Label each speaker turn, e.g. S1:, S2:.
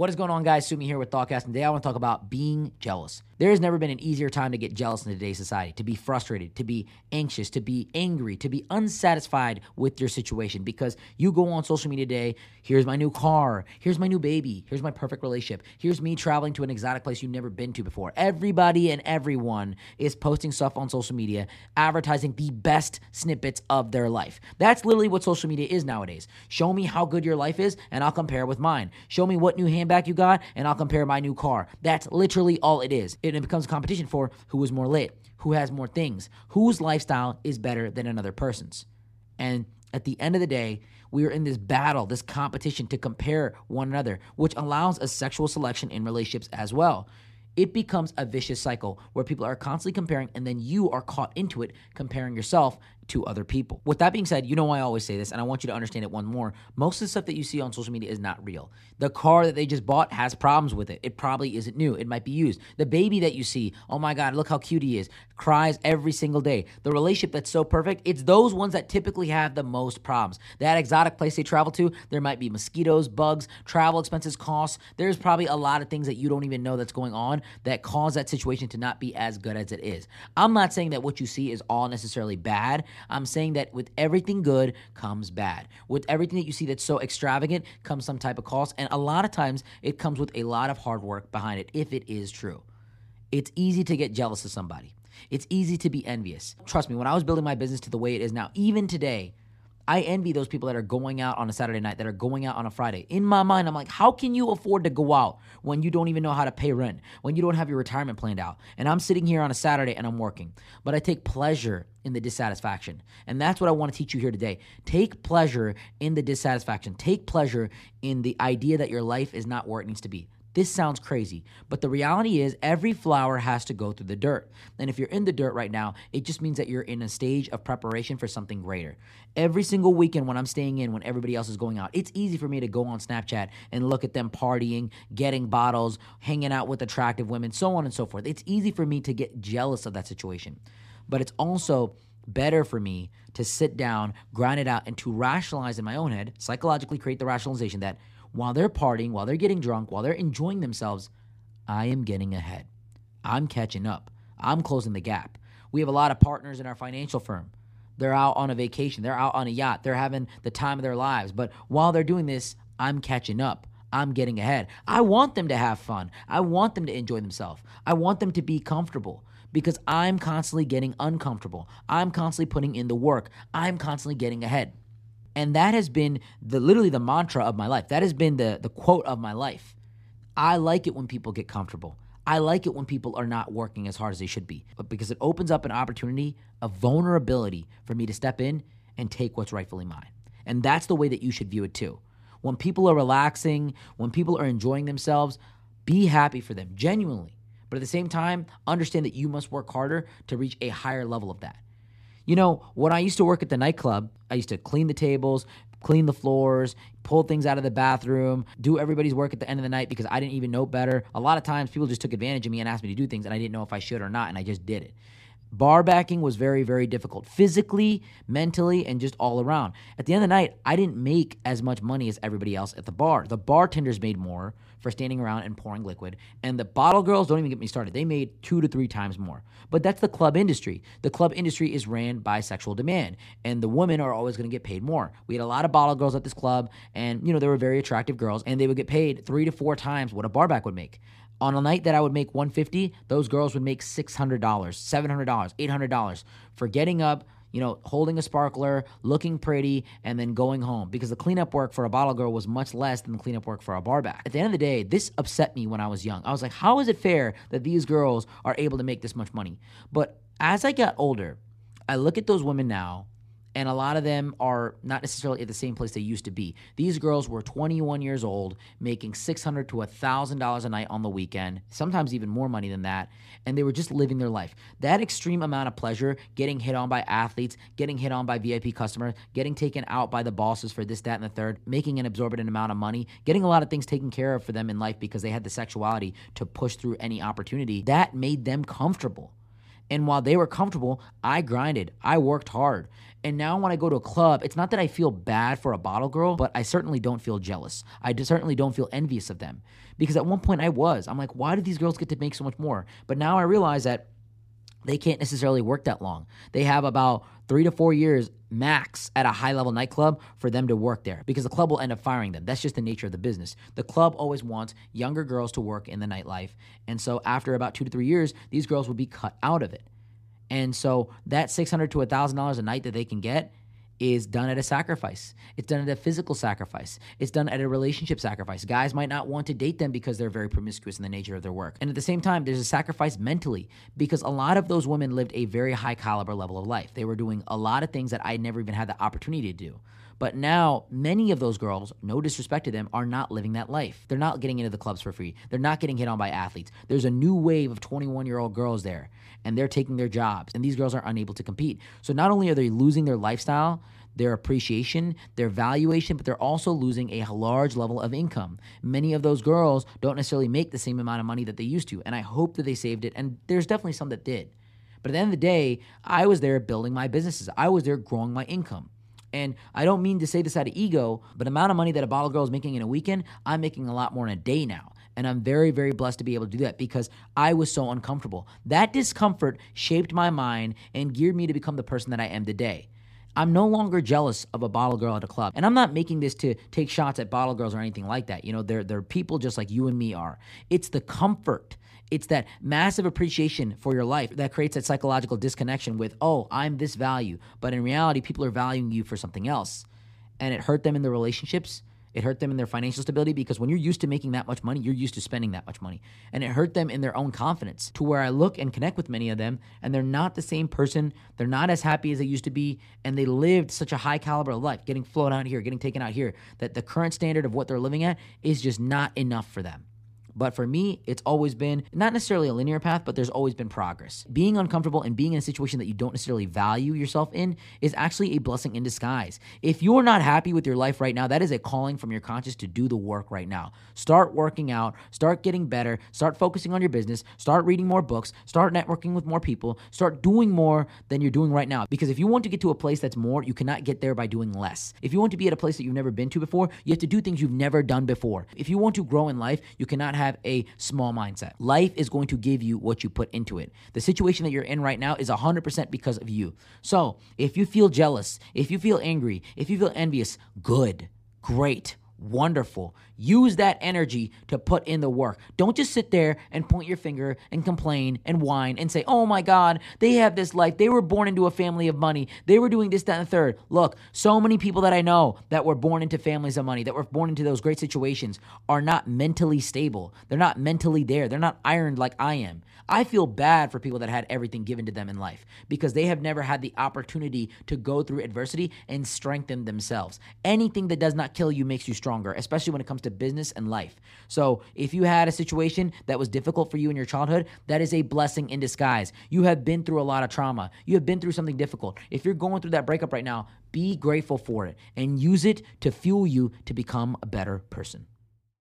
S1: What is going on, guys? Sumi here with Thoughtcast, and today I want to talk about being jealous. There has never been an easier time to get jealous in today's society, to be frustrated, to be anxious, to be angry, to be unsatisfied with your situation because you go on social media today. Here's my new car. Here's my new baby. Here's my perfect relationship. Here's me traveling to an exotic place you've never been to before. Everybody and everyone is posting stuff on social media, advertising the best snippets of their life. That's literally what social media is nowadays. Show me how good your life is, and I'll compare with mine. Show me what new handbag you got, and I'll compare my new car. That's literally all it is. It becomes a competition for who is more lit, who has more things, whose lifestyle is better than another person's. And at the end of the day, we are in this battle, this competition to compare one another, which allows a sexual selection in relationships as well. It becomes a vicious cycle where people are constantly comparing, and then you are caught into it, comparing yourself to other people. With that being said, you know I always say this, and I want you to understand it one more. Most of the stuff that you see on social media is not real. The car that they just bought has problems with it. It probably isn't new. It might be used. The baby that you see, oh my God, look how cute he is, cries every single day. The relationship that's so perfect, it's those ones that typically have the most problems. That exotic place they travel to, there might be mosquitoes, bugs, travel expenses, costs. There's probably a lot of things that you don't even know that's going on that cause that situation to not be as good as it is. I'm not saying that what you see is all necessarily bad. I'm saying that with everything good comes bad. With everything that you see that's so extravagant comes some type of cost. And a lot of times it comes with a lot of hard work behind it if it is true. It's easy to get jealous of somebody. It's easy to be envious. Trust me, when I was building my business to the way it is now, even today, I envy those people that are going out on a Saturday night, that are going out on a Friday. In my mind, I'm like, how can you afford to go out when you don't even know how to pay rent, when you don't have your retirement planned out? And I'm sitting here on a Saturday and I'm working, but I take pleasure in the dissatisfaction. And that's what I want to teach you here today. Take pleasure in the dissatisfaction, take pleasure in the idea that your life is not where it needs to be. This sounds crazy, but the reality is every flower has to go through the dirt. And if you're in the dirt right now, it just means that you're in a stage of preparation for something greater. Every single weekend when I'm staying in, when everybody else is going out, it's easy for me to go on Snapchat and look at them partying, getting bottles, hanging out with attractive women, so on and so forth. It's easy for me to get jealous of that situation. But it's also better for me to sit down, grind it out, and to rationalize in my own head, psychologically create the rationalization that while they're partying, while they're getting drunk, while they're enjoying themselves, I am getting ahead. I'm catching up. I'm closing the gap. We have a lot of partners in our financial firm. They're out on a vacation, they're out on a yacht, they're having the time of their lives. But while they're doing this, I'm catching up. I'm getting ahead. I want them to have fun. I want them to enjoy themselves. I want them to be comfortable because I'm constantly getting uncomfortable. I'm constantly putting in the work. I'm constantly getting ahead. And that has been the literally the mantra of my life. That has been the the quote of my life. I like it when people get comfortable. I like it when people are not working as hard as they should be. But because it opens up an opportunity, a vulnerability for me to step in and take what's rightfully mine. And that's the way that you should view it too. When people are relaxing, when people are enjoying themselves, be happy for them genuinely. But at the same time, understand that you must work harder to reach a higher level of that. You know, when I used to work at the nightclub, I used to clean the tables, clean the floors, pull things out of the bathroom, do everybody's work at the end of the night because I didn't even know better. A lot of times people just took advantage of me and asked me to do things and I didn't know if I should or not, and I just did it. Bar backing was very, very difficult physically, mentally, and just all around. At the end of the night, I didn't make as much money as everybody else at the bar. The bartenders made more for standing around and pouring liquid, and the bottle girls don't even get me started. They made two to three times more. But that's the club industry. The club industry is ran by sexual demand, and the women are always going to get paid more. We had a lot of bottle girls at this club, and you know, they were very attractive girls, and they would get paid three to four times what a barback would make on a night that I would make 150, those girls would make $600, $700, $800 for getting up, you know, holding a sparkler, looking pretty, and then going home because the cleanup work for a bottle girl was much less than the cleanup work for a barback. At the end of the day, this upset me when I was young. I was like, how is it fair that these girls are able to make this much money? But as I got older, I look at those women now and a lot of them are not necessarily at the same place they used to be. These girls were 21 years old, making 600 to $1,000 a night on the weekend, sometimes even more money than that, and they were just living their life. That extreme amount of pleasure, getting hit on by athletes, getting hit on by VIP customers, getting taken out by the bosses for this, that, and the third, making an exorbitant amount of money, getting a lot of things taken care of for them in life because they had the sexuality to push through any opportunity, that made them comfortable. And while they were comfortable, I grinded. I worked hard. And now when I go to a club, it's not that I feel bad for a bottle girl, but I certainly don't feel jealous. I certainly don't feel envious of them. Because at one point I was. I'm like, why do these girls get to make so much more? But now I realize that they can't necessarily work that long. They have about three to four years max at a high level nightclub for them to work there because the club will end up firing them. That's just the nature of the business. The club always wants younger girls to work in the nightlife. And so after about two to three years, these girls will be cut out of it. And so that 600 to $1,000 a night that they can get is done at a sacrifice. It's done at a physical sacrifice. It's done at a relationship sacrifice. Guys might not want to date them because they're very promiscuous in the nature of their work. And at the same time, there's a sacrifice mentally because a lot of those women lived a very high caliber level of life. They were doing a lot of things that I never even had the opportunity to do. But now, many of those girls, no disrespect to them, are not living that life. They're not getting into the clubs for free. They're not getting hit on by athletes. There's a new wave of 21 year old girls there, and they're taking their jobs, and these girls are unable to compete. So not only are they losing their lifestyle, their appreciation, their valuation, but they're also losing a large level of income. Many of those girls don't necessarily make the same amount of money that they used to, and I hope that they saved it, and there's definitely some that did. But at the end of the day, I was there building my businesses. I was there growing my income. And I don't mean to say this out of ego, but amount of money that a bottle girl is making in a weekend, I'm making a lot more in a day now. And I'm very, very blessed to be able to do that because I was so uncomfortable. That discomfort shaped my mind and geared me to become the person that I am today. I'm no longer jealous of a bottle girl at a club. And I'm not making this to take shots at bottle girls or anything like that. You know, they're, they're people just like you and me are. It's the comfort. It's that massive appreciation for your life that creates that psychological disconnection with, oh, I'm this value. But in reality, people are valuing you for something else. And it hurt them in the relationships it hurt them in their financial stability because when you're used to making that much money, you're used to spending that much money. And it hurt them in their own confidence to where I look and connect with many of them and they're not the same person. They're not as happy as they used to be. And they lived such a high caliber of life, getting flown out here, getting taken out here, that the current standard of what they're living at is just not enough for them. But for me, it's always been not necessarily a linear path, but there's always been progress. Being uncomfortable and being in a situation that you don't necessarily value yourself in is actually a blessing in disguise. If you're not happy with your life right now, that is a calling from your conscious to do the work right now. Start working out, start getting better, start focusing on your business, start reading more books, start networking with more people, start doing more than you're doing right now. Because if you want to get to a place that's more, you cannot get there by doing less. If you want to be at a place that you've never been to before, you have to do things you've never done before. If you want to grow in life, you cannot have a small mindset. Life is going to give you what you put into it. The situation that you're in right now is 100% because of you. So if you feel jealous, if you feel angry, if you feel envious, good, great wonderful. Use that energy to put in the work. Don't just sit there and point your finger and complain and whine and say, oh my God, they have this life. They were born into a family of money. They were doing this, that, and the third. Look, so many people that I know that were born into families of money, that were born into those great situations, are not mentally stable. They're not mentally there. They're not ironed like I am. I feel bad for people that had everything given to them in life because they have never had the opportunity to go through adversity and strengthen themselves. Anything that does not kill you makes you stronger, especially when it comes to business and life. So, if you had a situation that was difficult for you in your childhood, that is a blessing in disguise. You have been through a lot of trauma. You have been through something difficult. If you're going through that breakup right now, be grateful for it and use it to fuel you to become a better person.